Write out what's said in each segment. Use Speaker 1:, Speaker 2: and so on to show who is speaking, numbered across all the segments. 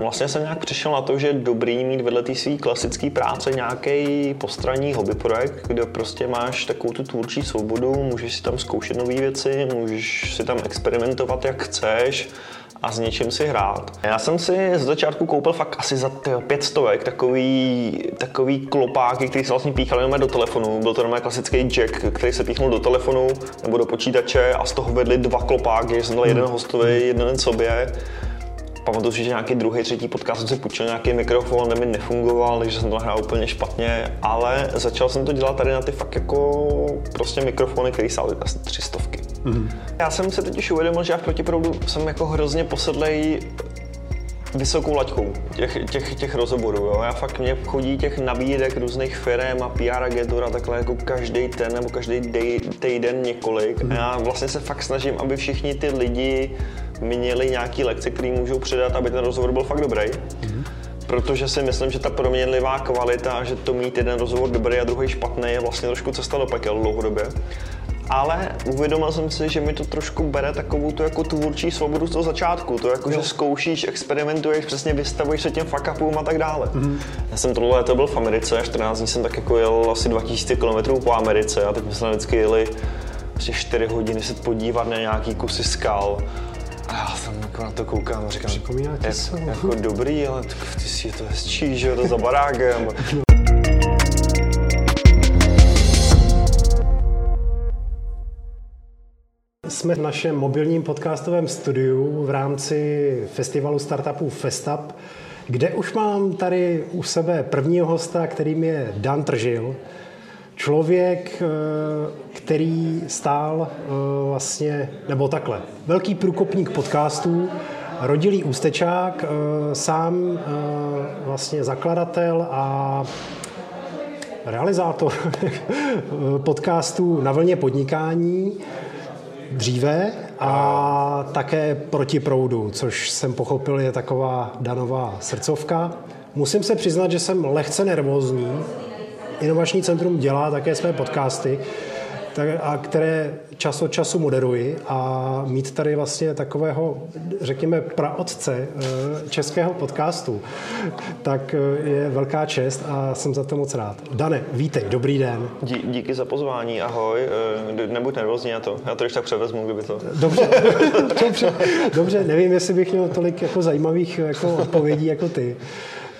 Speaker 1: Vlastně jsem nějak přišel na to, že je dobrý mít vedle té své klasické práce nějaký postranní hobby projekt, kde prostě máš takovou tu tvůrčí svobodu, můžeš si tam zkoušet nové věci, můžeš si tam experimentovat, jak chceš a s něčím si hrát. Já jsem si z začátku koupil fakt asi za pět stovek takový, takový klopáky, který se vlastně píchal jenom do telefonu. Byl to jenom klasický jack, který se píchnul do telefonu nebo do počítače a z toho vedli dva klopáky, že jsem dal jeden hostovi, jeden sobě pamatuju si, že nějaký druhý, třetí podcast jsem si půjčil nějaký mikrofon, ten mi nefungoval, takže jsem to nahrál úplně špatně, ale začal jsem to dělat tady na ty fakt jako prostě mikrofony, které stály asi tři stovky. Mm-hmm. Já jsem si totiž uvědomil, že já v protiproudu jsem jako hrozně posedlej vysokou laťkou těch, těch, těch rozhovorů. Jo. Já fakt mě chodí těch nabídek různých firm a PR agentur a takhle jako každý ten nebo každý týden několik. A já vlastně se fakt snažím, aby všichni ty lidi měli nějaký lekce, které můžou předat, aby ten rozhovor byl fakt dobrý. Mm-hmm. Protože si myslím, že ta proměnlivá kvalita, že to mít jeden rozhovor dobrý a druhý špatný, je vlastně trošku cesta do pekel dlouhodobě ale uvědomil jsem si, že mi to trošku bere takovou tu jako tvůrčí svobodu z toho začátku. To jako, jo. že zkoušíš, experimentuješ, přesně vystavuješ se těm fuck a tak dále. Mm-hmm. Já jsem tohle léto byl v Americe, 14 dní jsem tak jako jel asi 2000 km po Americe a teď jsme se vždycky jeli asi 4 hodiny se podívat na nějaký kusy skal. A já jsem jako na to koukám a říkám,
Speaker 2: Připomíná
Speaker 1: jak, jako dobrý, ale ty si to hezčí, že jo, to za barákem.
Speaker 2: Jsme v našem mobilním podcastovém studiu v rámci festivalu startupů Festup, kde už mám tady u sebe prvního hosta, kterým je Dan Tržil. Člověk, eh, který stál eh, vlastně, nebo takhle, velký průkopník podcastů, rodilý ústečák, eh, sám vlastně zakladatel a realizátor podcastů na vlně podnikání dříve a také proti proudu, což jsem pochopil je taková danová srdcovka. Musím se přiznat, že jsem lehce nervózní. Inovační centrum dělá také své podcasty, tak, a které čas od času moderuji a mít tady vlastně takového, řekněme, praotce eh, českého podcastu, tak eh, je velká čest a jsem za to moc rád. Dane, vítej, dobrý den.
Speaker 1: Dí, díky za pozvání, ahoj, eh, nebuď nervózní na to, já to když tak převezmu, kdyby to...
Speaker 2: Dobře, dobře, dobře, nevím, jestli bych měl tolik jako zajímavých jako odpovědí jako ty.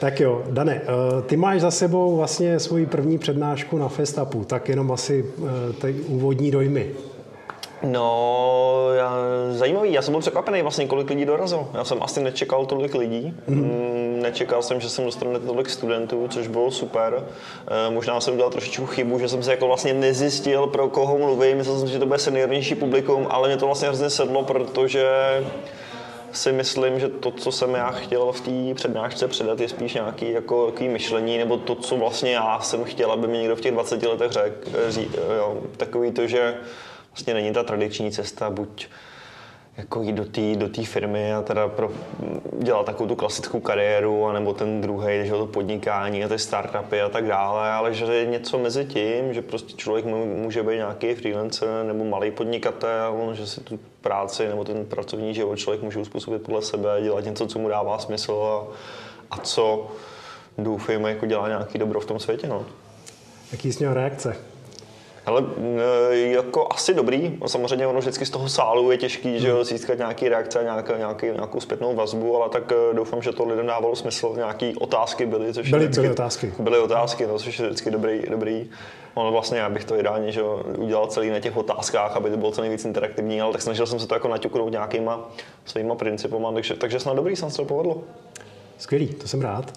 Speaker 2: Tak jo, Dane, eh, ty máš za sebou vlastně svoji první přednášku na Festapu, tak jenom asi eh, ty úvodní dojmy.
Speaker 1: No, já, zajímavý. Já jsem byl překvapený vlastně, kolik lidí dorazilo. Já jsem asi nečekal tolik lidí. Mm. Nečekal jsem, že jsem dostane tolik studentů, což bylo super. E, možná jsem udělal trošičku chybu, že jsem se jako vlastně nezjistil, pro koho mluvím. Myslel jsem, že to bude seniornější publikum, ale mě to vlastně hrozně sedlo, protože si myslím, že to, co jsem já chtěl v té přednášce předat, je spíš nějaký jako, takový myšlení, nebo to, co vlastně já jsem chtěl, aby mi někdo v těch 20 letech řekl. Jo, takový to, že vlastně není ta tradiční cesta, buď jako jít do té do firmy a teda pro, dělat takovou tu klasickou kariéru, anebo ten druhý, že to podnikání a ty startupy a tak dále, ale že je něco mezi tím, že prostě člověk může být nějaký freelancer nebo malý podnikatel, že si tu práci nebo ten pracovní život člověk může uspůsobit podle sebe, dělat něco, co mu dává smysl a, a co doufejme, jako dělá nějaký dobro v tom světě. No.
Speaker 2: Jaký jsi měl reakce?
Speaker 1: Ale e, jako asi dobrý, samozřejmě ono vždycky z toho sálu je těžký, že jo, získat nějaký reakce, nějaký, nějaký, nějakou zpětnou vazbu, ale tak e, doufám, že to lidem dávalo smysl. Nějaký otázky byly, což
Speaker 2: byly,
Speaker 1: vždycky,
Speaker 2: byly otázky.
Speaker 1: Byly otázky, no, což je vždycky dobrý, dobrý. Ono vlastně, já bych to ideálně že udělal celý na těch otázkách, aby to bylo co nejvíc interaktivní, ale tak snažil jsem se to jako naťuknout nějakýma svýma principama, takže, takže snad dobrý, snad se to povedlo.
Speaker 2: Skvělý, to jsem rád.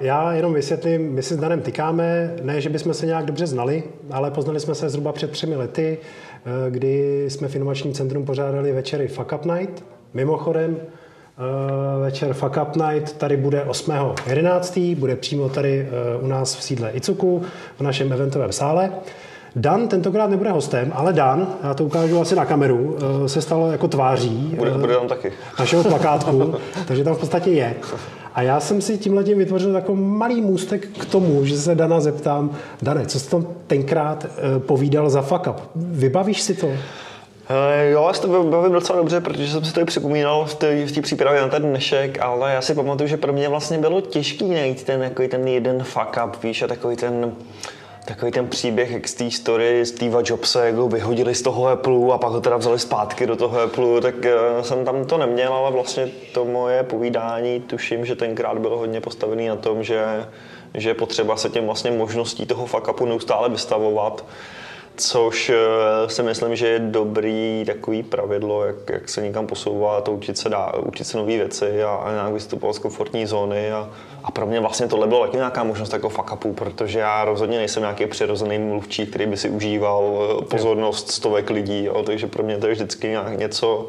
Speaker 2: Já jenom vysvětlím, my si s Danem tykáme, ne, že bychom se nějak dobře znali, ale poznali jsme se zhruba před třemi lety, eh, kdy jsme v Inovačním centrum pořádali večery Fuck Up Night. Mimochodem, eh, večer Fuck Up Night tady bude 8.11. bude přímo tady eh, u nás v sídle Icuku, v našem eventovém sále. Dan tentokrát nebude hostem, ale Dan, já to ukážu asi na kameru, se stalo jako tváří
Speaker 1: bude, bude tam taky.
Speaker 2: našeho plakátku, takže tam v podstatě je. A já jsem si tímhle tím vytvořil takový malý můstek k tomu, že se Dana zeptám, Dane, co jsi tam tenkrát eh, povídal za fuck up? Vybavíš si to?
Speaker 1: Jo, já si to bavím docela dobře, protože jsem si to i připomínal v té, v té přípravě na ten dnešek, ale já si pamatuju, že pro mě vlastně bylo těžký najít ten, jako ten jeden fuck up, víš, a takový ten, takový ten příběh, jak z té story Steve Jobse, jak ho vyhodili z toho Apple a pak ho teda vzali zpátky do toho Apple, tak uh, jsem tam to neměl, ale vlastně to moje povídání, tuším, že tenkrát bylo hodně postavený na tom, že, že je potřeba se těm vlastně možností toho fuck neustále vystavovat což eh, si myslím, že je dobrý takový pravidlo, jak, jak se někam posouvat, učit se, dá, učit se nové věci a, a nějak vystupovat z komfortní zóny a, a pro mě vlastně tohle bylo nějaká možnost jako fuck upu, protože já rozhodně nejsem nějaký přirozený mluvčí, který by si užíval eh, pozornost stovek lidí, jo, takže pro mě to je vždycky nějak něco,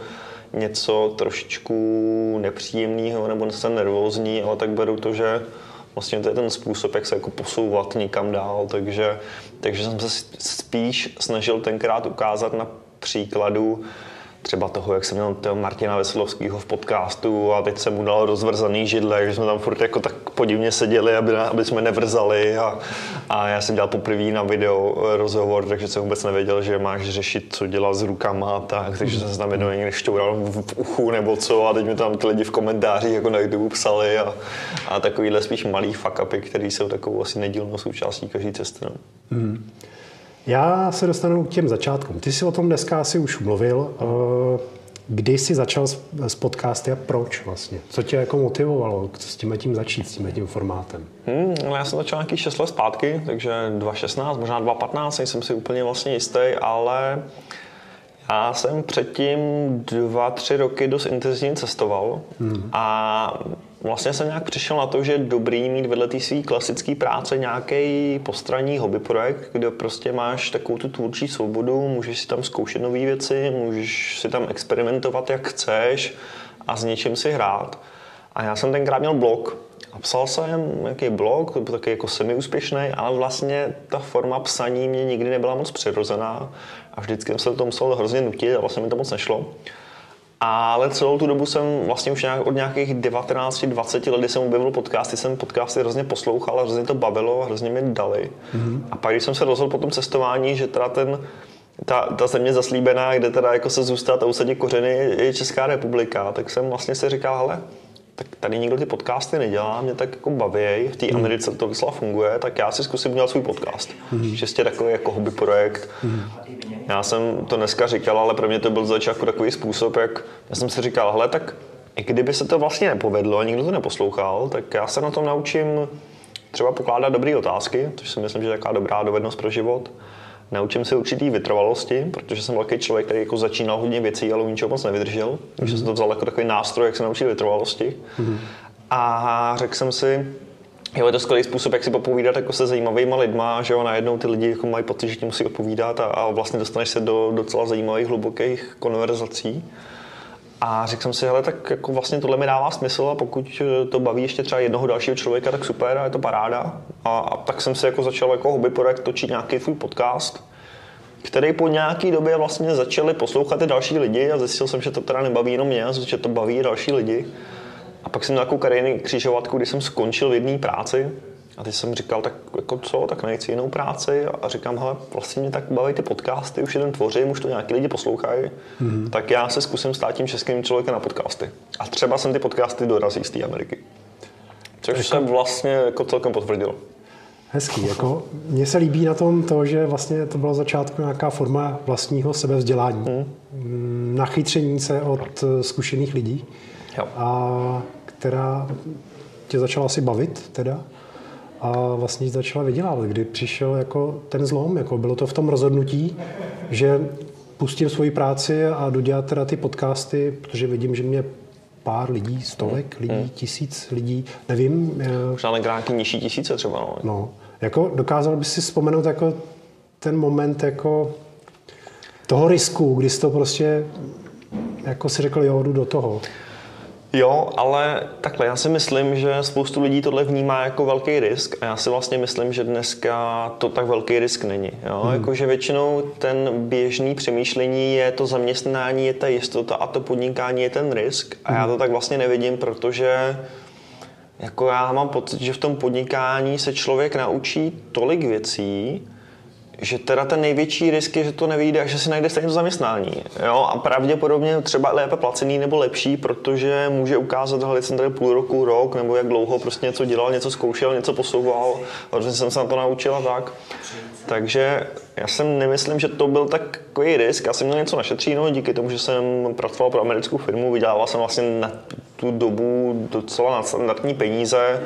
Speaker 1: něco trošičku nepříjemného nebo jsem nervózní, ale tak beru to, že vlastně to je ten způsob, jak se jako posouvat někam dál, takže, takže jsem se spíš snažil tenkrát ukázat na příkladu třeba toho, jak jsem měl toho Martina Veselovského v podcastu a teď jsem mu dal rozvrzaný židle, že jsme tam furt jako tak podivně seděli, aby, aby jsme nevrzali a, a já jsem dělal poprvé na video rozhovor, takže jsem vůbec nevěděl, že máš řešit, co dělat s rukama a tak, takže jsem se tam jednou někde šťoural v, uchu nebo co a teď mi tam ty lidi v komentářích jako na YouTube psali a, a takovýhle spíš malý fuck upy, které jsou takovou asi nedílnou součástí každé cesty. No. Mm.
Speaker 2: Já se dostanu k těm začátkům. Ty jsi o tom dneska asi už mluvil. Eh, kdy jsi začal s podcasty a proč vlastně? Co tě jako motivovalo s tím tím začít, s tím tím formátem?
Speaker 1: Hmm, já jsem začal nějakých 6 let zpátky, takže 2016, možná 2015, nejsem si úplně vlastně jistý, ale já jsem předtím dva, tři roky dost intenzivně cestoval hmm. a vlastně jsem nějak přišel na to, že je dobrý mít vedle té své klasické práce nějaký postranní hobby projekt, kde prostě máš takovou tu tvůrčí svobodu, můžeš si tam zkoušet nové věci, můžeš si tam experimentovat, jak chceš a s něčím si hrát. A já jsem tenkrát měl blog a psal jsem nějaký blog, to byl taky jako semi-úspěšný, ale vlastně ta forma psaní mě nikdy nebyla moc přirozená a vždycky jsem se to musel hrozně nutit a vlastně mi to moc nešlo. Ale celou tu dobu jsem vlastně už nějak, od nějakých 19-20 let, kdy jsem objevil podcasty, jsem podcasty hrozně poslouchal a hrozně to bavilo a hrozně mi dali. Mm-hmm. A pak, když jsem se rozhodl po tom cestování, že teda ten, ta, ta země zaslíbená, kde teda jako se zůstat a usadit kořeny, je Česká republika, tak jsem vlastně si říkal, hele, tak tady nikdo ty podcasty nedělá, mě tak jako baví, v té hmm. Americe to vysla funguje, tak já si zkusím udělat svůj podcast. Mm. Čistě takový jako hobby projekt. Mm. Já jsem to dneska říkal, ale pro mě to byl začátku takový způsob, jak já jsem si říkal, hele, tak i kdyby se to vlastně nepovedlo a nikdo to neposlouchal, tak já se na tom naučím třeba pokládat dobré otázky, což si myslím, že je taková dobrá dovednost pro život. Naučím se určitý vytrvalosti, protože jsem velký člověk, který jako začínal hodně věcí, ale ničeho moc nevydržel. Mm-hmm. Takže jsem to vzal jako takový nástroj, jak se naučit vytrvalosti. Mm-hmm. A řekl jsem si, Jo, je to skvělý způsob, jak si popovídat jako se zajímavými lidma, že jo, najednou ty lidi jako mají pocit, že ti musí odpovídat a, a vlastně dostaneš se do docela zajímavých, hlubokých konverzací. A řekl jsem si, hele, tak jako vlastně tohle mi dává smysl a pokud to baví ještě třeba jednoho dalšího člověka, tak super a je to paráda. A, a tak jsem si jako začal jako hobby projekt točit nějaký svůj podcast, který po nějaký době vlastně začali poslouchat i další lidi a zjistil jsem, že to teda nebaví jenom mě, že to baví další lidi. A pak jsem měl takovou kariérní křižovatku, kdy jsem skončil v jedné práci a teď jsem říkal, tak jako co, tak najít jinou práci a říkám, hele, vlastně mě tak baví ty podcasty, už jeden tvořím, už to nějaký lidi poslouchají, mm-hmm. tak já se zkusím stát tím českým člověkem na podcasty. A třeba jsem ty podcasty dorazí z té Ameriky. Což jako... jsem vlastně jako celkem potvrdil.
Speaker 2: Hezký. Jako, mně se líbí na tom to, že vlastně to byla začátku nějaká forma vlastního sebevzdělání. Hmm. Nachytření se od zkušených lidí. Jo. A která tě začala asi bavit teda a vlastně začala vydělávat, kdy přišel jako ten zlom, jako bylo to v tom rozhodnutí, že pustím svoji práci a jdu dělat teda ty podcasty, protože vidím, že mě pár lidí, stovek hmm. lidí, hmm. tisíc lidí, nevím.
Speaker 1: Možná na nějaký nižší tisíce třeba. No.
Speaker 2: no. Jako dokázal bys si vzpomenout jako ten moment jako toho risku, kdy jsi to prostě jako si řekl, jo, jdu do toho.
Speaker 1: Jo, ale takhle, já si myslím, že spoustu lidí tohle vnímá jako velký risk a já si vlastně myslím, že dneska to tak velký risk není. Jo? Hmm. Jakože většinou ten běžný přemýšlení je to zaměstnání, je ta jistota a to podnikání je ten risk a já to hmm. tak vlastně nevidím, protože jako já mám pocit, že v tom podnikání se člověk naučí tolik věcí, že teda ten největší risk je, že to nevyjde a že si najde stejně zaměstnání. Jo? A pravděpodobně třeba lépe placený nebo lepší, protože může ukázat, že jsem tady půl roku, rok, nebo jak dlouho prostě něco dělal, něco zkoušel, něco posouval, protože jsem se na to naučil a tak. Takže já jsem nemyslím, že to byl takový risk. Já jsem měl něco našetříno díky tomu, že jsem pracoval pro americkou firmu, vydělával jsem vlastně na tu dobu docela nadstandardní peníze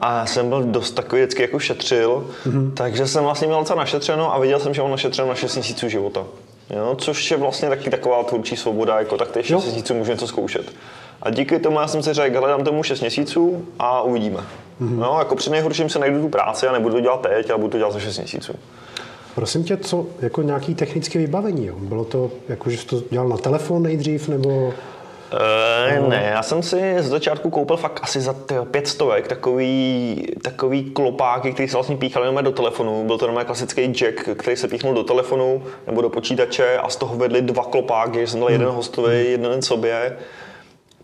Speaker 1: a jsem byl dost takový vždycky jako šetřil, mm-hmm. takže jsem vlastně měl docela našetřeno a viděl jsem, že mám našetřeno na 6 měsíců života. Jo, což je vlastně taky taková tvůrčí svoboda, jako tak těch 6 měsíců můžu něco zkoušet. A díky tomu já jsem si řekl, dám tomu 6 měsíců a uvidíme. Mm-hmm. No, jako při nejhorším se najdu tu práci a nebudu to dělat teď, ale budu to dělat za 6 měsíců.
Speaker 2: Prosím tě, co jako nějaký technické vybavení? Jo? Bylo to, jako, že jsi to dělal na telefon nejdřív, nebo...
Speaker 1: Uh, ne, já jsem si z začátku koupil fakt asi za pět stovek takový, takový klopáky, který se vlastně píchal jenom do telefonu. Byl to normálně klasický jack, který se píchnul do telefonu nebo do počítače a z toho vedli dva klopáky, že jsem dal jeden hmm. hostový, jeden sobě.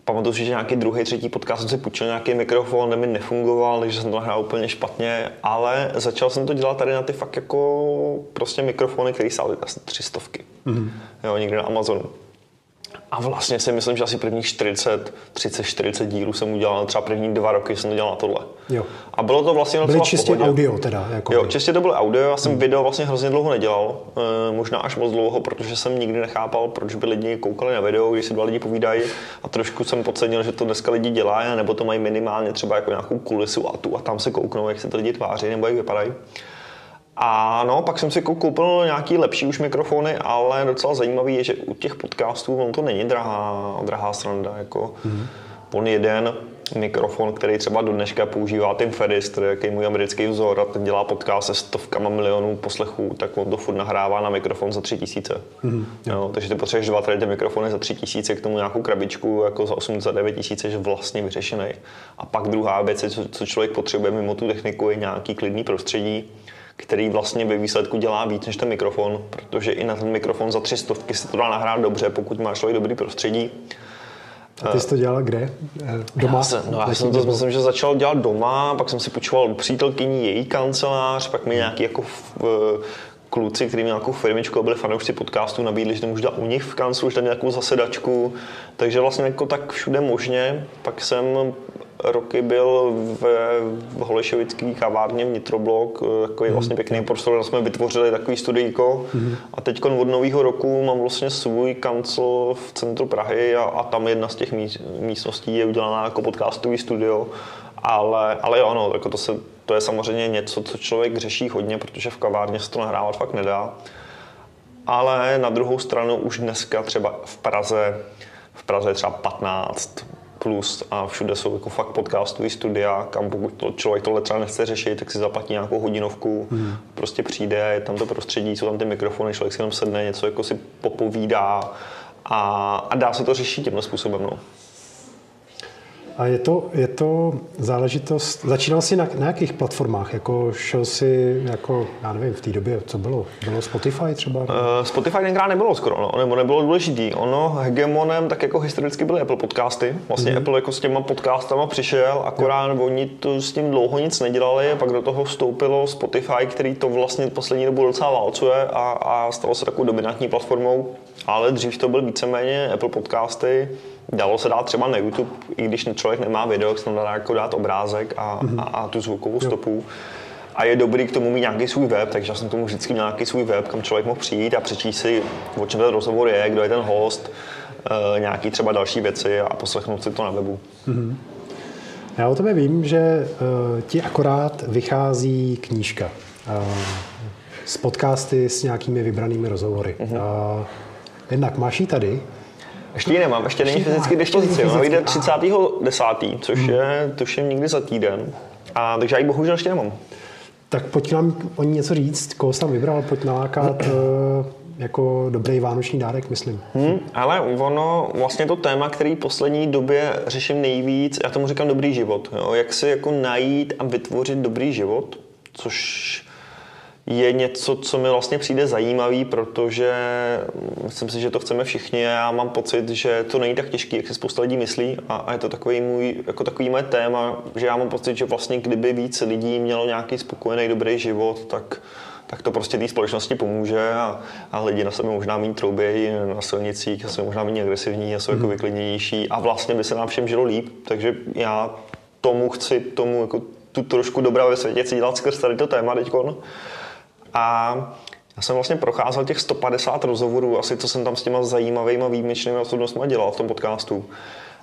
Speaker 1: Pamatuju si, že nějaký druhý, třetí podcast jsem si půjčil nějaký mikrofon, mi nefungoval, takže jsem to nahrál úplně špatně, ale začal jsem to dělat tady na ty fakt jako prostě mikrofony, které stály asi tři stovky. Mm-hmm. Jo, někde na Amazonu. A vlastně si myslím, že asi prvních 40, 30, 40 dílů jsem udělal, třeba první dva roky jsem to dělal na tohle.
Speaker 2: Jo.
Speaker 1: A bylo to vlastně
Speaker 2: Byly čistě pohodě. audio teda? Jako
Speaker 1: jo, čistě to bylo audio, já jsem hmm. video vlastně hrozně dlouho nedělal, e, možná až moc dlouho, protože jsem nikdy nechápal, proč by lidi koukali na video, když si dva lidi povídají a trošku jsem podcenil, že to dneska lidi dělají, nebo to mají minimálně třeba jako nějakou kulisu a tu a tam se kouknou, jak se to lidi tváří nebo jak vypadají. A no, pak jsem si koupil nějaký lepší už mikrofony, ale docela zajímavý je, že u těch podcastů on to není drahá, drahá sranda. Jako mm-hmm. On jeden mikrofon, který třeba do dneška používá Tim Ferris, který je můj americký vzor a ten dělá podcast se stovkama milionů poslechů, tak on to furt nahrává na mikrofon za tři tisíce. Mm-hmm. Jo, takže ty potřebuješ dva tady ty mikrofony za tři tisíce, k tomu nějakou krabičku jako za 89 tisíce, je vlastně vyřešený. A pak druhá věc, co, co člověk potřebuje mimo tu techniku, je nějaký klidný prostředí který vlastně ve výsledku dělá víc než ten mikrofon, protože i na ten mikrofon za tři stovky se to dá nahrát dobře, pokud máš člověk dobrý prostředí.
Speaker 2: A ty jsi to dělal kde? Eh, doma?
Speaker 1: Já, jsem, no, já jsem to myslím, že začal dělat doma, pak jsem si počíval přítelkyní její kancelář, pak mi nějaký jako v, kluci, kteří měli nějakou firmičku a byli fanoušci podcastu, nabídli, že to můžu dělat u nich v kanclu, že tam nějakou zasedačku. Takže vlastně jako tak všude možně. Pak jsem roky byl v, Holešovický kavárně v Nitroblok, eh, takový vlastně mhm. pěkný prostor, kde jsme vytvořili takový studijko mm-hmm. a teď od nového roku mám vlastně svůj kancel v centru Prahy a, a tam jedna z těch míst, místností je udělaná jako podcastový studio, ale, ale jo, no, jako to, se, to je samozřejmě něco, co člověk řeší hodně, protože v kavárně se to nahrávat fakt nedá. Ale na druhou stranu už dneska třeba v Praze, v Praze je třeba 15 plus a všude jsou jako fakt podcastový studia, kam pokud to člověk tohle třeba nechce řešit, tak si zaplatí nějakou hodinovku, hmm. prostě přijde, je tam to prostředí, jsou tam ty mikrofony, člověk si jenom sedne, něco jako si popovídá a, a dá se to řešit tímhle způsobem. No.
Speaker 2: A je to, je to záležitost, začínal jsi na, na jakých platformách? Jako šel jsi, jako, já nevím, v té době, co bylo? Bylo Spotify třeba? Uh,
Speaker 1: Spotify tenkrát nebylo skoro, no, nebo nebylo důležitý. Ono hegemonem tak jako historicky byly Apple podcasty. Vlastně mm-hmm. Apple jako s těma podcastama přišel, akorát yeah. oni to s tím dlouho nic nedělali, pak do toho vstoupilo Spotify, který to vlastně poslední dobu docela válcuje a, a stalo se takovou dominantní platformou. Ale dřív to byl víceméně Apple podcasty, Dalo se dát třeba na YouTube, i když člověk nemá video, tak se tam dá jako dát obrázek a, mm-hmm. a, a tu zvukovou stopu. A je dobrý k tomu mít nějaký svůj web, takže já jsem tomu vždycky měl nějaký svůj web, kam člověk mohl přijít a přečíst si, o čem ten rozhovor je, kdo je ten host, uh, nějaký třeba další věci a poslechnout si to na webu. Mm-hmm.
Speaker 2: Já o tebe vím, že uh, ti akorát vychází knížka. Uh, s podcasty s nějakými vybranými rozhovory. Mm-hmm. Uh, jednak máš ji tady,
Speaker 1: ještě ji nemám, ještě není fyzicky k dispozici. Ona vyjde 30.10., což hmm. je tuším někdy za týden. A, takže já ji bohužel ještě nemám.
Speaker 2: Tak pojď nám o ní něco říct, koho jsi tam vybral, pojď nalákat eh, jako dobrý vánoční dárek, myslím.
Speaker 1: Hmm, ale ono, vlastně to téma, který v poslední době řeším nejvíc, já tomu říkám dobrý život. Jo? Jak si jako najít a vytvořit dobrý život, což je něco, co mi vlastně přijde zajímavý, protože myslím si, že to chceme všichni a já mám pocit, že to není tak těžké, jak si spousta lidí myslí a, a je to takový můj, jako takový moje téma, že já mám pocit, že vlastně kdyby víc lidí mělo nějaký spokojený, dobrý život, tak tak to prostě té společnosti pomůže a, a lidi na sebe možná méně troubějí na silnicích, a jsou možná méně agresivní a jsou jako vyklidnější a vlastně by se nám všem žilo líp. Takže já tomu chci, tomu jako tu trošku dobrá ve světě chci dělat skrz tady to téma teďkon. A já jsem vlastně procházel těch 150 rozhovorů, asi co jsem tam s těma zajímavými výjimečnými osobnostmi dělal v tom podcastu.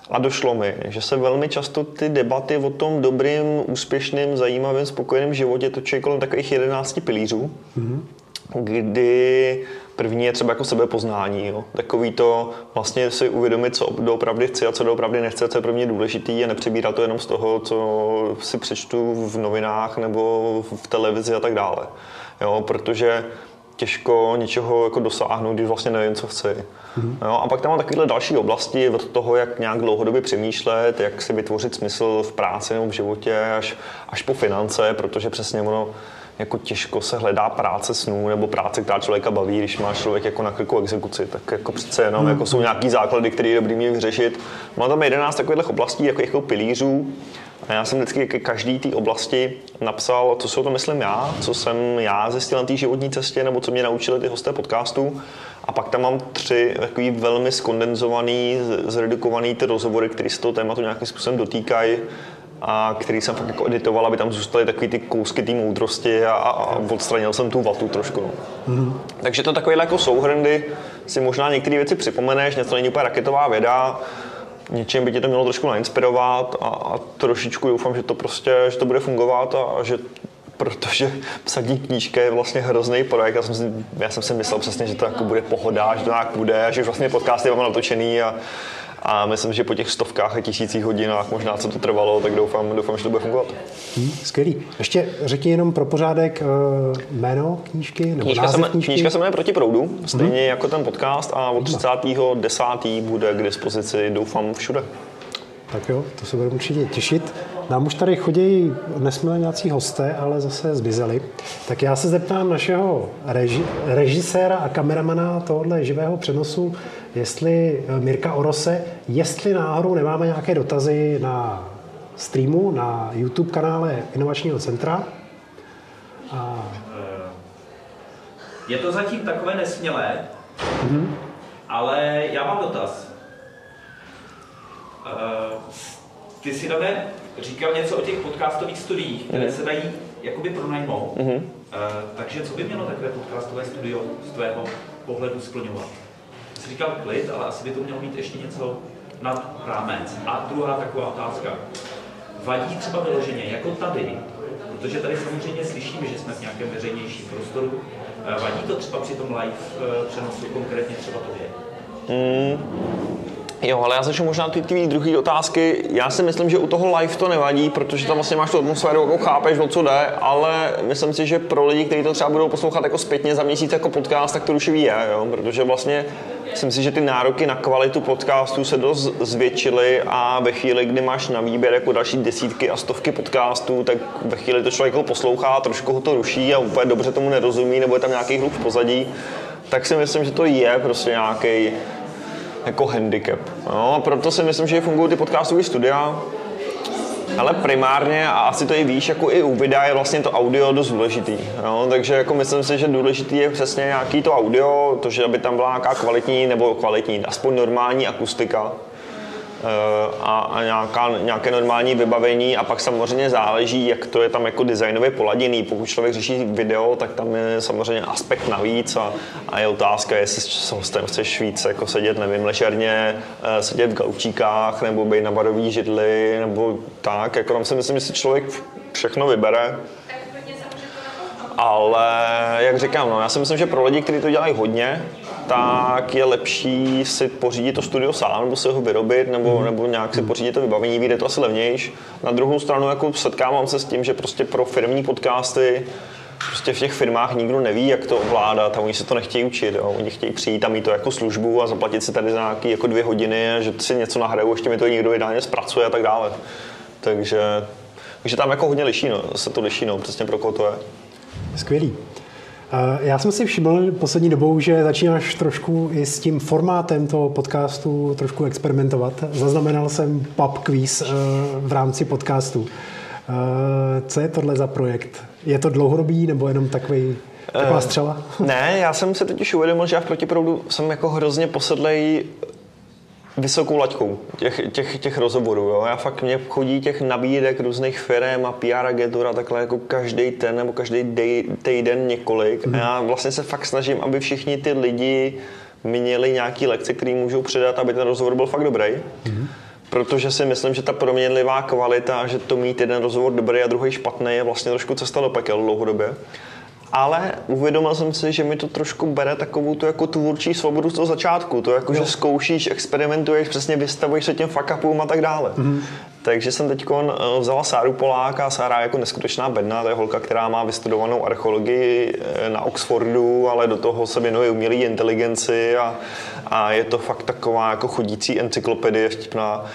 Speaker 1: A došlo mi, že se velmi často ty debaty o tom dobrým, úspěšným, zajímavým, spokojeném životě točí kolem takových 11 pilířů, mm-hmm. kdy první je třeba jako sebepoznání. Jo. Takový to vlastně si uvědomit, co doopravdy chci a co doopravdy nechci, co je pro mě důležitý a nepřebírat to jenom z toho, co si přečtu v novinách nebo v televizi a tak dále. Jo, protože těžko něčeho jako dosáhnout, když vlastně nevím, co chci. Mm-hmm. Jo, a pak tam mám takovéhle další oblasti od toho, jak nějak dlouhodobě přemýšlet, jak si vytvořit smysl v práci nebo v životě, až, až po finance, protože přesně ono jako těžko se hledá práce snů nebo práce, která člověka baví, když má člověk jako na krku exekuci, tak jako přece jenom mm. jako jsou nějaký základy, které je dobrý mít vyřešit. Mám tam 11 takových oblastí, jako, jako pilířů, a já jsem vždycky ke každý té oblasti napsal, co si o to myslím já, co jsem já zjistil na té životní cestě, nebo co mě naučili ty hosté podcastu. A pak tam mám tři takový velmi skondenzovaný, zredukovaný ty rozhovory, které se toho tématu nějakým způsobem dotýkají a který jsem fakt jako editoval, aby tam zůstaly takový ty kousky té moudrosti a, a odstranil jsem tu vatu trošku. No. Mm-hmm. Takže to takové jako souhrndy si možná některé věci připomeneš, něco není úplně raketová věda, něčím by tě to mělo trošku nainspirovat a, a trošičku doufám, že to prostě, že to bude fungovat a, a že protože psaní knížky je vlastně hrozný projekt. Já jsem, si, já jsem si myslel přesně, že to jako bude pohoda, že to nějak bude, že vlastně podcasty mám natočený a, a myslím, že po těch stovkách a tisících hodinách, možná co to trvalo, tak doufám, doufám že to bude fungovat.
Speaker 2: Hmm, skvělý. Ještě řekni jenom pro pořádek uh, jméno knížky nebo
Speaker 1: knížka se, knížky? Knížka se jmenuje Proti proudu, stejně hmm. jako ten podcast a od 30.10. bude k dispozici, doufám, všude.
Speaker 2: Tak jo, to se budeme určitě těšit. Nám už tady chodí nesmilé nějací hosté, ale zase zmizeli. Tak já se zeptám našeho reži, režiséra a kameramana tohohle živého přenosu, jestli eh, Mirka Orose, jestli náhodou nemáme nějaké dotazy na streamu, na YouTube kanále Inovačního centra.
Speaker 3: A... Eh, je to zatím takové nesmělé, mm-hmm. ale já mám dotaz. Uh, ty si, Dané, říkal něco o těch podcastových studiích, které mm-hmm. se dají jakoby pronajmout. Mm-hmm. Takže co by mělo takové podcastové studio z tvého pohledu splňovat? Jsi říkal klid, ale asi by to mělo mít ještě něco nad rámec. A druhá taková otázka. Vadí třeba vyloženě, jako tady, protože tady samozřejmě slyšíme, že jsme v nějakém veřejnějším prostoru, uh, vadí to třeba při tom live uh, přenosu konkrétně třeba tobě? Mm.
Speaker 1: Jo, ale já začnu možná ty tvý druhé otázky. Já si myslím, že u toho live to nevadí, protože tam vlastně máš tu atmosféru, jako chápeš, o co jde, ale myslím si, že pro lidi, kteří to třeba budou poslouchat jako zpětně za měsíc jako podcast, tak to rušivý je, jo? protože vlastně myslím si, že ty nároky na kvalitu podcastu se dost zvětšily a ve chvíli, kdy máš na výběr jako další desítky a stovky podcastů, tak ve chvíli to člověk ho poslouchá, trošku ho to ruší a úplně dobře tomu nerozumí, nebo je tam nějaký hluk v pozadí, tak si myslím, že to je prostě nějaký jako handicap. No, proto si myslím, že fungují ty podcastové studia, ale primárně, a asi to i víš, jako i u videa je vlastně to audio dost důležitý. No, takže jako myslím si, že důležitý je přesně nějaký to audio, to, že aby tam byla nějaká kvalitní nebo kvalitní, aspoň normální akustika. Eh, a, a nějaká, nějaké normální vybavení a pak samozřejmě záleží, jak to je tam jako designově poladěný. Pokud člověk řeší video, tak tam je samozřejmě aspekt navíc a, a je otázka, jestli s hostem chceš víc jako sedět, nevím, ležerně, eh, sedět v gaučíkách nebo být na barový židli nebo tak. Jako tam si myslím, že si člověk všechno vybere. Ale jak říkám, no, já si myslím, že pro lidi, kteří to dělají hodně, tak je lepší si pořídit to studio sám, nebo si ho vyrobit, nebo, mm. nebo nějak si pořídit to vybavení, vyjde to asi levnější. Na druhou stranu jako setkávám se s tím, že prostě pro firmní podcasty prostě v těch firmách nikdo neví, jak to ovládat a oni se to nechtějí učit. Jo. Oni chtějí přijít a mít to jako službu a zaplatit si tady za nějaké jako dvě hodiny, že si něco nahraju, ještě mi to někdo ideálně zpracuje a tak dále. Takže, takže tam jako hodně liší, no. se to liší, no, přesně pro koho to je.
Speaker 2: Skvělý. Já jsem si všiml poslední dobou, že začínáš trošku i s tím formátem toho podcastu trošku experimentovat. Zaznamenal jsem pub quiz eh, v rámci podcastu. Eh, co je tohle za projekt? Je to dlouhodobý nebo jenom takový Taková střela?
Speaker 1: Ne, já jsem se totiž uvědomil, že já v protiproudu jsem jako hrozně posedlej vysokou laťkou těch, těch, těch rozhovorů. Jo. Já fakt mě chodí těch nabídek různých firm a PR agentur a takhle jako každý ten nebo každý týden několik. Mm. A já vlastně se fakt snažím, aby všichni ty lidi měli nějaký lekce, které můžou předat, aby ten rozhovor byl fakt dobrý. Mm. Protože si myslím, že ta proměnlivá kvalita, že to mít jeden rozhovor dobrý a druhý špatný, je vlastně trošku cesta do pekel dlouhodobě ale uvědomil jsem si, že mi to trošku bere takovou tu jako tvůrčí svobodu z toho začátku. To jako, jo. že zkoušíš, experimentuješ, přesně vystavuješ se těm fuck a tak dále. Mm-hmm. Takže jsem teď eh, vzala Sáru Polák a Sára jako neskutečná bedna, to je holka, která má vystudovanou archeologii eh, na Oxfordu, ale do toho se věnuje umělé inteligenci a, a je to fakt taková jako chodící encyklopedie vtipná.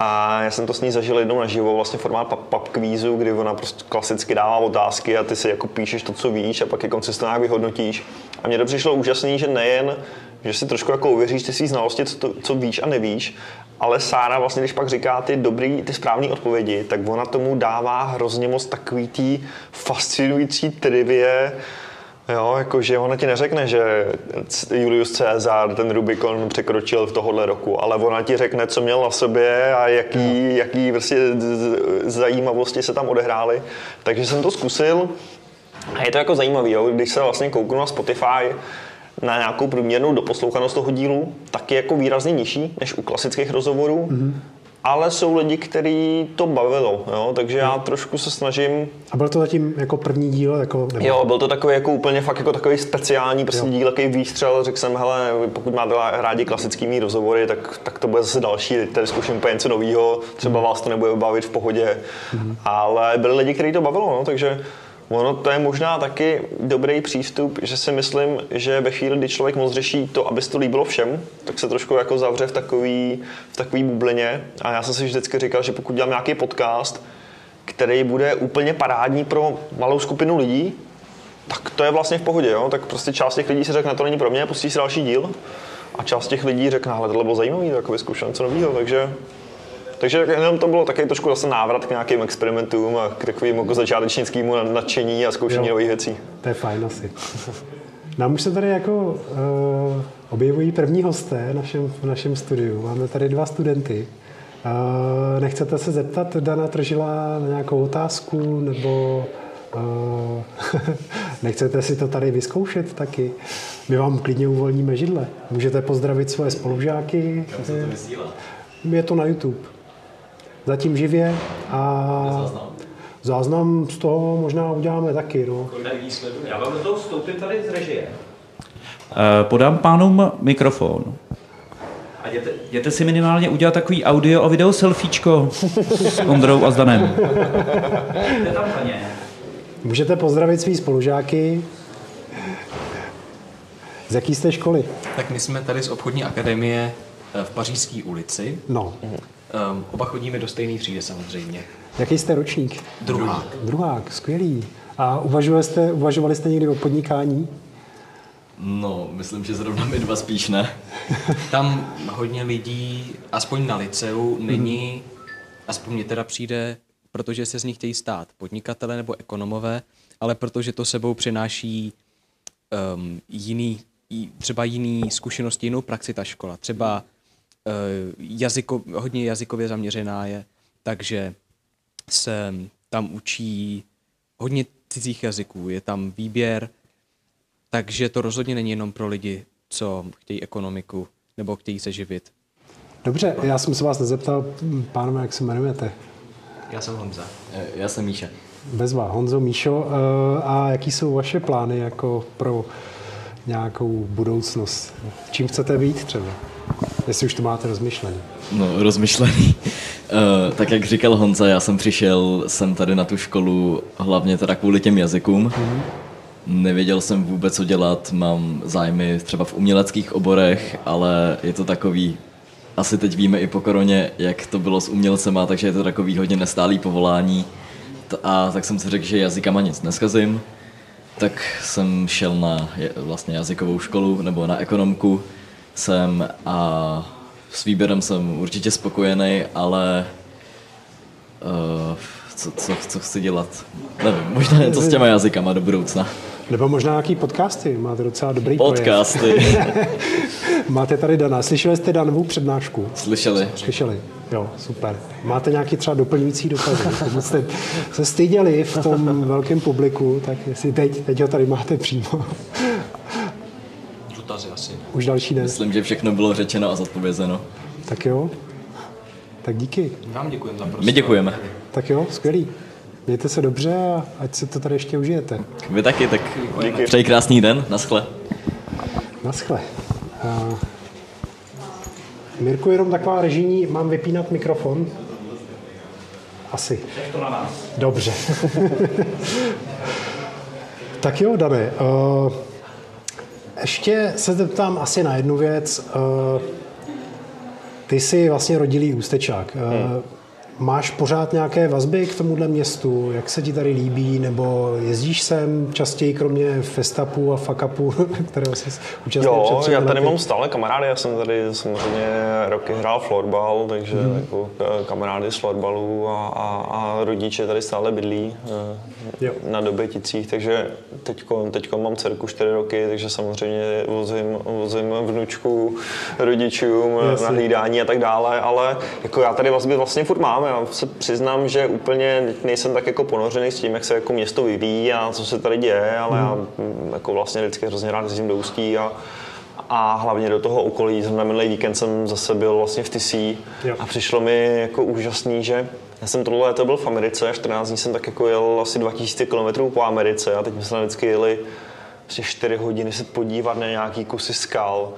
Speaker 1: A já jsem to s ní zažil jednou naživo, vlastně formát pub kvízu, kdy ona prostě klasicky dává otázky a ty si jako píšeš to, co víš a pak je to nějak vyhodnotíš. A mně to přišlo úžasný, že nejen, že si trošku jako uvěříš ty svý znalosti, co, co víš a nevíš, ale Sára vlastně, když pak říká ty dobrý, ty správné odpovědi, tak ona tomu dává hrozně moc takový tý fascinující trivie, Jo, jakože ona ti neřekne, že Julius Caesar ten Rubikon překročil v tohohle roku, ale ona ti řekne, co měl na sobě a jaký, jaký prostě zajímavosti se tam odehrály. Takže jsem to zkusil a je to jako zajímavý, jo? když se vlastně kouknu na Spotify, na nějakou průměrnou doposlouchanost toho dílu, tak je jako výrazně nižší než u klasických rozhovorů. Mm-hmm ale jsou lidi, kteří to bavilo, jo? takže já trošku se snažím...
Speaker 2: A byl to zatím jako první díl? Jako,
Speaker 1: nebo... Jo, byl to takový jako úplně fakt jako takový speciální prostě díl, takový výstřel, řekl jsem, hele, pokud máte rádi klasickými rozhovory, tak, tak to bude zase další, tady zkusím úplně něco nového, třeba vás to nebude bavit v pohodě, mm-hmm. ale byli lidi, kteří to bavilo, no, takže Ono to je možná taky dobrý přístup, že si myslím, že ve chvíli, kdy člověk moc řeší to, aby se to líbilo všem, tak se trošku jako zavře v takový, v takový bublině. A já jsem si vždycky říkal, že pokud dělám nějaký podcast, který bude úplně parádní pro malou skupinu lidí, tak to je vlastně v pohodě, jo? tak prostě část těch lidí si řekne, to není pro mě, pustí si další díl a část těch lidí řekne, ale tohle bylo zajímavý, tak vyzkouším něco nového, takže takže jenom to bylo taky trošku zase návrat k nějakým experimentům a k takovým jako začátečnickému nadšení a zkoušení nových věcí.
Speaker 2: To je fajn asi. Nám už se tady jako uh, objevují první hosté v našem, v našem studiu. Máme tady dva studenty. Uh, nechcete se zeptat Dana Tržila na nějakou otázku nebo uh, nechcete si to tady vyzkoušet taky? My vám klidně uvolníme židle. Můžete pozdravit svoje spolužáky.
Speaker 3: Jak se to vysílá?
Speaker 2: Je to na YouTube zatím živě a záznam z toho možná uděláme taky. No.
Speaker 3: Já vám do toho vstoupím tady z režie.
Speaker 4: Eh, podám pánům mikrofon.
Speaker 3: A jděte,
Speaker 4: jděte si minimálně udělat takový audio a video selfiečko s Ondrou a s Danem.
Speaker 3: tam, paně.
Speaker 2: Můžete pozdravit svý spolužáky. Z jaký jste školy?
Speaker 5: Tak my jsme tady z obchodní akademie eh, v Pařížské ulici.
Speaker 2: No.
Speaker 5: Um, oba chodíme do stejné třídy samozřejmě.
Speaker 2: Jaký jste ročník?
Speaker 5: Druhák.
Speaker 2: Druhák, skvělý. A uvažovali jste, uvažovali jste někdy o podnikání?
Speaker 5: No, myslím, že zrovna my dva spíš ne. Tam hodně lidí, aspoň na liceu, není, hmm. aspoň mě teda přijde, protože se z nich chtějí stát podnikatele nebo ekonomové, ale protože to sebou přináší um, jiný, třeba jiný zkušenosti, jinou praxi ta škola. Třeba jazyko, hodně jazykově zaměřená je, takže se tam učí hodně cizích jazyků, je tam výběr, takže to rozhodně není jenom pro lidi, co chtějí ekonomiku nebo chtějí se živit.
Speaker 2: Dobře, já jsem se vás nezeptal, pánové, jak se jmenujete?
Speaker 5: Já jsem Honza. Eh, já jsem Míša.
Speaker 2: Bezva, Honzo, Míšo. Eh, a jaký jsou vaše plány jako pro nějakou budoucnost? Čím chcete být třeba? Jestli už to máte rozmyšlený.
Speaker 5: No, rozmyšlený. Uh, tak jak říkal Honza, já jsem přišel jsem tady na tu školu hlavně teda kvůli těm jazykům. Mm-hmm. Nevěděl jsem vůbec, co dělat, mám zájmy třeba v uměleckých oborech, ale je to takový, asi teď víme i po koroně, jak to bylo s umělcema, takže je to takový hodně nestálý povolání. A tak jsem si řekl, že jazykama nic neskazím, tak jsem šel na vlastně jazykovou školu nebo na ekonomku jsem a s výběrem jsem určitě spokojený, ale uh, co, co, co chci dělat? Nevím, možná něco s těma jazykama do budoucna.
Speaker 2: Nebo možná nějaký podcasty, máte docela dobrý
Speaker 5: Podcasty.
Speaker 2: máte tady Dana. Slyšeli jste Danovou přednášku?
Speaker 5: Slyšeli.
Speaker 2: Slyšeli? Jo, super. Máte nějaký třeba doplňující dotazy? Pokud jste se styděli v tom velkém publiku, tak jestli teď, teď ho tady máte přímo.
Speaker 5: Dotazy asi.
Speaker 2: Už další den.
Speaker 5: Myslím, že všechno bylo řečeno a zodpovězeno.
Speaker 2: Tak jo. Tak díky.
Speaker 5: Vám děkujeme za prostor. My děkujeme.
Speaker 2: Tak jo, skvělý. Mějte se dobře a ať si to tady ještě užijete.
Speaker 5: Vy taky, tak přeji krásný den. Naschle.
Speaker 2: Naschle. Uh, Mirku, jenom taková režijní, mám vypínat mikrofon? Asi.
Speaker 3: Nech to na nás.
Speaker 2: Dobře. tak jo, Dane. Uh, ještě se zeptám asi na jednu věc. Uh, ty jsi vlastně rodilý ústečák. Uh, Máš pořád nějaké vazby k tomuhle městu? Jak se ti tady líbí? Nebo jezdíš sem častěji, kromě festapu a fuckupu, kterého jsi účastnil
Speaker 1: Jo,
Speaker 2: před
Speaker 1: já tady
Speaker 2: lety?
Speaker 1: mám stále kamarády, já jsem tady samozřejmě roky hrál florbal, takže
Speaker 2: Mhm.
Speaker 1: mm. jako eh, kamarády z florbalu a, a, a rodiče tady stále bydlí eh,
Speaker 2: Jo.
Speaker 1: na Dobeticích, takže teďko, teďko mám dcerku 4 roky, takže samozřejmě vozím, vozím vnučku rodičům
Speaker 2: Jasně.
Speaker 1: na hlídání a tak dále, ale jako já tady vazby vlastně furt mám, já se přiznám, že úplně nejsem tak jako ponořený s tím, jak se jako město vyvíjí a co se tady děje, ale já mm, jako vlastně vždycky hrozně rád jezdím do Ústí a, a hlavně do toho okolí. Jsem na minulý víkend jsem zase byl vlastně v Tisí
Speaker 2: Jo.
Speaker 1: a přišlo mi jako úžasný, že já jsem tohle léto byl v Americe, 14 dní jsem tak jako jel asi 2000 km po Americe a teď jsme vždycky jeli prostě 4 hodiny se podívat na nějaký kusy skal.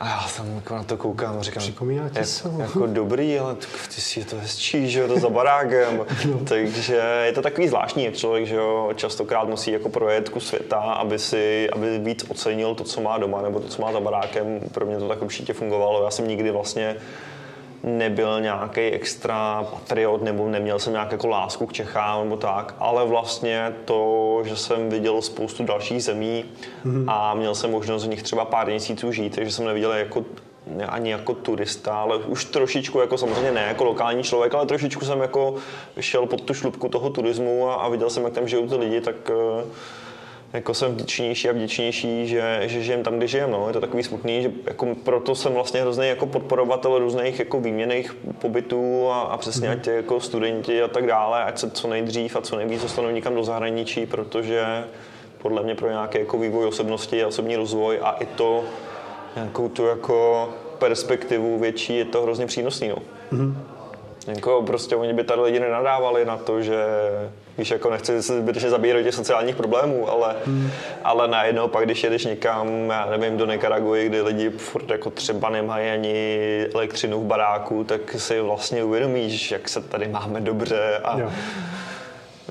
Speaker 1: A já tam jako na to koukám a říkám,
Speaker 2: Připomíná ti
Speaker 1: jak,
Speaker 2: se?
Speaker 1: jako dobrý, ale tak v Tisí je to hezčí, že jo, to za barákem. Takže je to takový zvláštní, jak člověk, že jo, častokrát musí jako projet kus světa, aby si, aby víc ocenil to, co má doma, nebo to, co má za barákem. Pro mě to tak určitě fungovalo. Já jsem nikdy vlastně nebyl nějaký extra patriot, nebo neměl jsem nějak jako lásku k Čechám nebo tak, ale vlastně to, že jsem viděl spoustu dalších zemí a měl jsem možnost v nich třeba pár měsíců žít, takže jsem neviděl jako ne ani jako turista, ale už trošičku, jako samozřejmě ne jako lokální člověk, ale trošičku jsem jako šel pod tu šlupku toho turismu a, a viděl jsem, jak tam žijou ty lidi, tak eh, jako jsem vděčnější a vděčnější, že, že žijem tam, kde žijem. No. Je to takový smutný, že jako proto jsem vlastně hrozný jako podporovatel různých jako výměných pobytů a, a přesně ať ty jako studenti a tak dále, ať se co nejdřív a co nejvíc dostanou někam do zahraničí, protože podle mě pro nějaký jako vývoj osobnosti a osobní rozvoj a i to nějakou tu jako perspektivu větší je to hrozně přínosný. No. Jako prostě oni by tady lidi nenadávali na to, že víš, jako nechci zbytečně zabírat těch sociálních problémů, ale, hmm. ale najednou pak, když jedeš někam, já nevím, do Nikaraguji, kde lidi furt jako třeba nemají ani elektřinu v baráku, tak si vlastně uvědomíš, jak se tady máme dobře a
Speaker 2: Jo.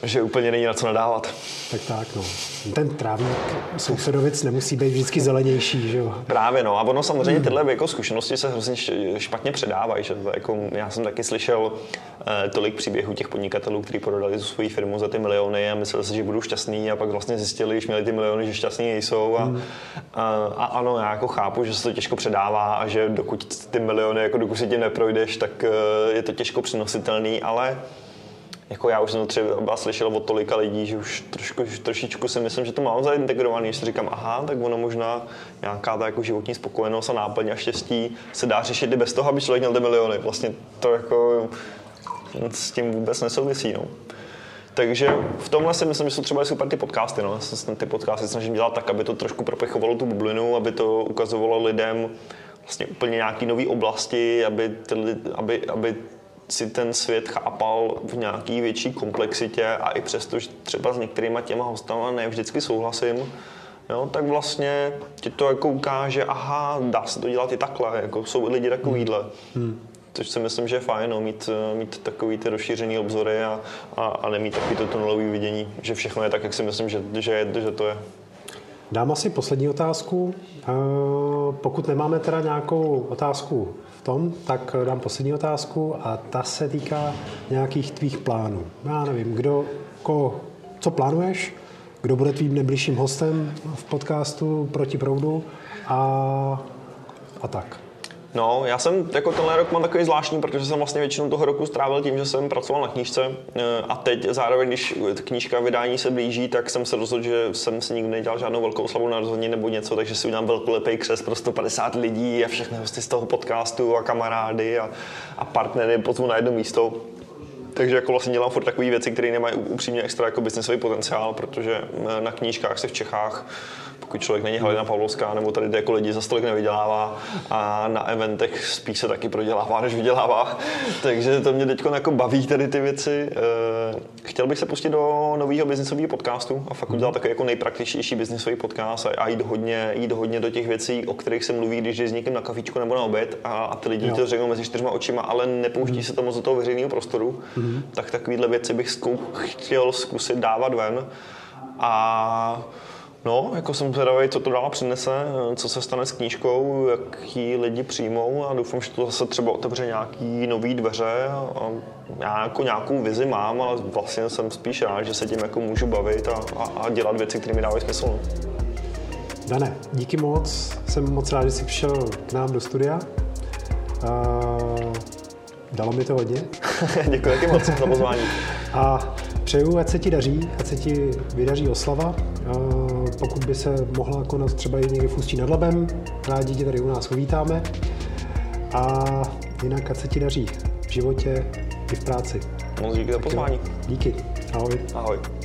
Speaker 1: Že úplně není na co nadávat.
Speaker 2: Tak tak, no. Ten trávník sousedovic nemusí být vždycky zelenější, že jo?
Speaker 1: Právě no, a ono samozřejmě tyhle jako zkušenosti se hrozně špatně předávají. Že to jako, já jsem taky slyšel eh, tolik příběhů těch podnikatelů, kteří prodali tu svoji firmu za ty miliony a mysleli si, že budou šťastní a pak vlastně zjistili, když měli ty miliony, že šťastní nejsou. A, a, a ano, já jako chápu, že se to těžko předává a že dokud ty miliony, jako dokud si tím neprojdeš, tak eh, je to těžko přenositelný, ale jako já už jsem to třeba slyšel od tolika lidí, že už trošku, trošičku si myslím, že to mám zaintegrovaný, že si říkám, aha, tak ono možná nějaká ta jako životní spokojenost a náplň a štěstí se dá řešit i bez toho, aby člověk měl ty miliony. Vlastně to jako s tím vůbec nesouvisí. No. Takže v tomhle si myslím, že jsou třeba super ty podcasty. No. Já se ty podcasty snažím dělat tak, aby to trošku propichovalo tu bublinu, aby to ukazovalo lidem vlastně úplně nějaký nové oblasti, aby, ty, aby, aby si ten svět chápal v nějaký větší komplexitě a i přesto, že třeba s některýma těma hostama ne vždycky souhlasím, jo, tak vlastně ti to jako ukáže, aha, dá se to dělat i takhle, jako jsou lidi takovýhle. Hmm. Což si myslím, že je fajn, no, mít, mít takový ty rozšířený obzory a, a, a nemít takový to tunelový vidění, že všechno je tak, jak si myslím, že, že, je, že to je.
Speaker 2: Dám asi poslední otázku. Eh, Pokud nemáme teda nějakou otázku v tom, tak dám poslední otázku a ta se týká nějakých tvých plánů. Já nevím, kdo, ko, co plánuješ, kdo bude tvým nejbližším hostem v podcastu Proti proudu a, a tak.
Speaker 1: No, já jsem jako tenhle rok mám takový zvláštní, protože jsem vlastně většinu toho roku strávil tím, že jsem pracoval na knížce eh, a teď zároveň, když knížka vydání se blíží, tak jsem se rozhodl, že jsem si nikdy nedělal žádnou velkou slavu na rozhodně nebo něco, takže si udělám velkolepý křes pro 150 lidí a všechny hosty z toho podcastu a kamarády a, a partnery pozvu na jedno místo. Takže jako vlastně dělám furt takové věci, které nemají upřímně extra jako biznesový potenciál, protože eh, na knížkách se v Čechách pokud člověk není Halina Pavlovská, nebo tady jako lidi za stolik nevydělává a na eventech spíš se taky prodělává, než vydělává. Takže to mě teď jako baví tady ty věci. Eh, chtěl bych se pustit do nového biznisového podcastu a fakt udělat takový jako nejpraktičtější biznisový podcast a jít hodně, jít hodně do těch věcí, o kterých se mluví, když jsi s někým na kafičku nebo na oběd a, a ty lidi jo. to řeknou mezi čtyřma očima, ale nepouští mm. se to moc do toho veřejného prostoru, mm. tak takovéhle věci bych zkou, chtěl zkusit dávat ven. A No, jako jsem zvědavý, co to dál přinese, co se stane s knížkou, jak ji lidi přijmou a doufám, že to zase třeba otevře nějaký nový dveře a já jako nějakou vizi mám, ale vlastně jsem spíš rád, že se tím jako můžu bavit a, a, a dělat věci, které mi dávají smysl. No.
Speaker 2: Dane, díky moc, jsem moc rád, že jsi přišel k nám do studia. Uh, dalo mi to hodně.
Speaker 1: Děkuji taky moc za pozvání.
Speaker 2: A přeju, ať se ti daří, ať se ti vydaří oslava. Pokud by se mohla konat třeba i někdy v Ústí nad Labem, rádi tě tady u nás uvítáme. A jinak, ať se ti daří v životě i v práci.
Speaker 1: Moc díky za pozvání.
Speaker 2: Díky. Ahoj.
Speaker 1: Ahoj.